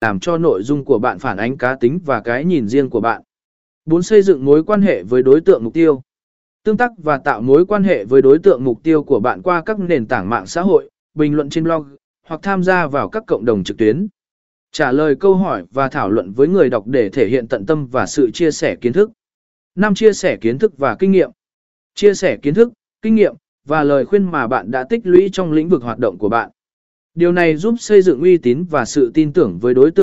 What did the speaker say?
làm cho nội dung của bạn phản ánh cá tính và cái nhìn riêng của bạn. 4. Xây dựng mối quan hệ với đối tượng mục tiêu. Tương tác và tạo mối quan hệ với đối tượng mục tiêu của bạn qua các nền tảng mạng xã hội, bình luận trên blog, hoặc tham gia vào các cộng đồng trực tuyến. Trả lời câu hỏi và thảo luận với người đọc để thể hiện tận tâm và sự chia sẻ kiến thức. 5. Chia sẻ kiến thức và kinh nghiệm. Chia sẻ kiến thức, kinh nghiệm và lời khuyên mà bạn đã tích lũy trong lĩnh vực hoạt động của bạn. Điều này giúp xây dựng uy tín và sự tin tưởng với đối tượng.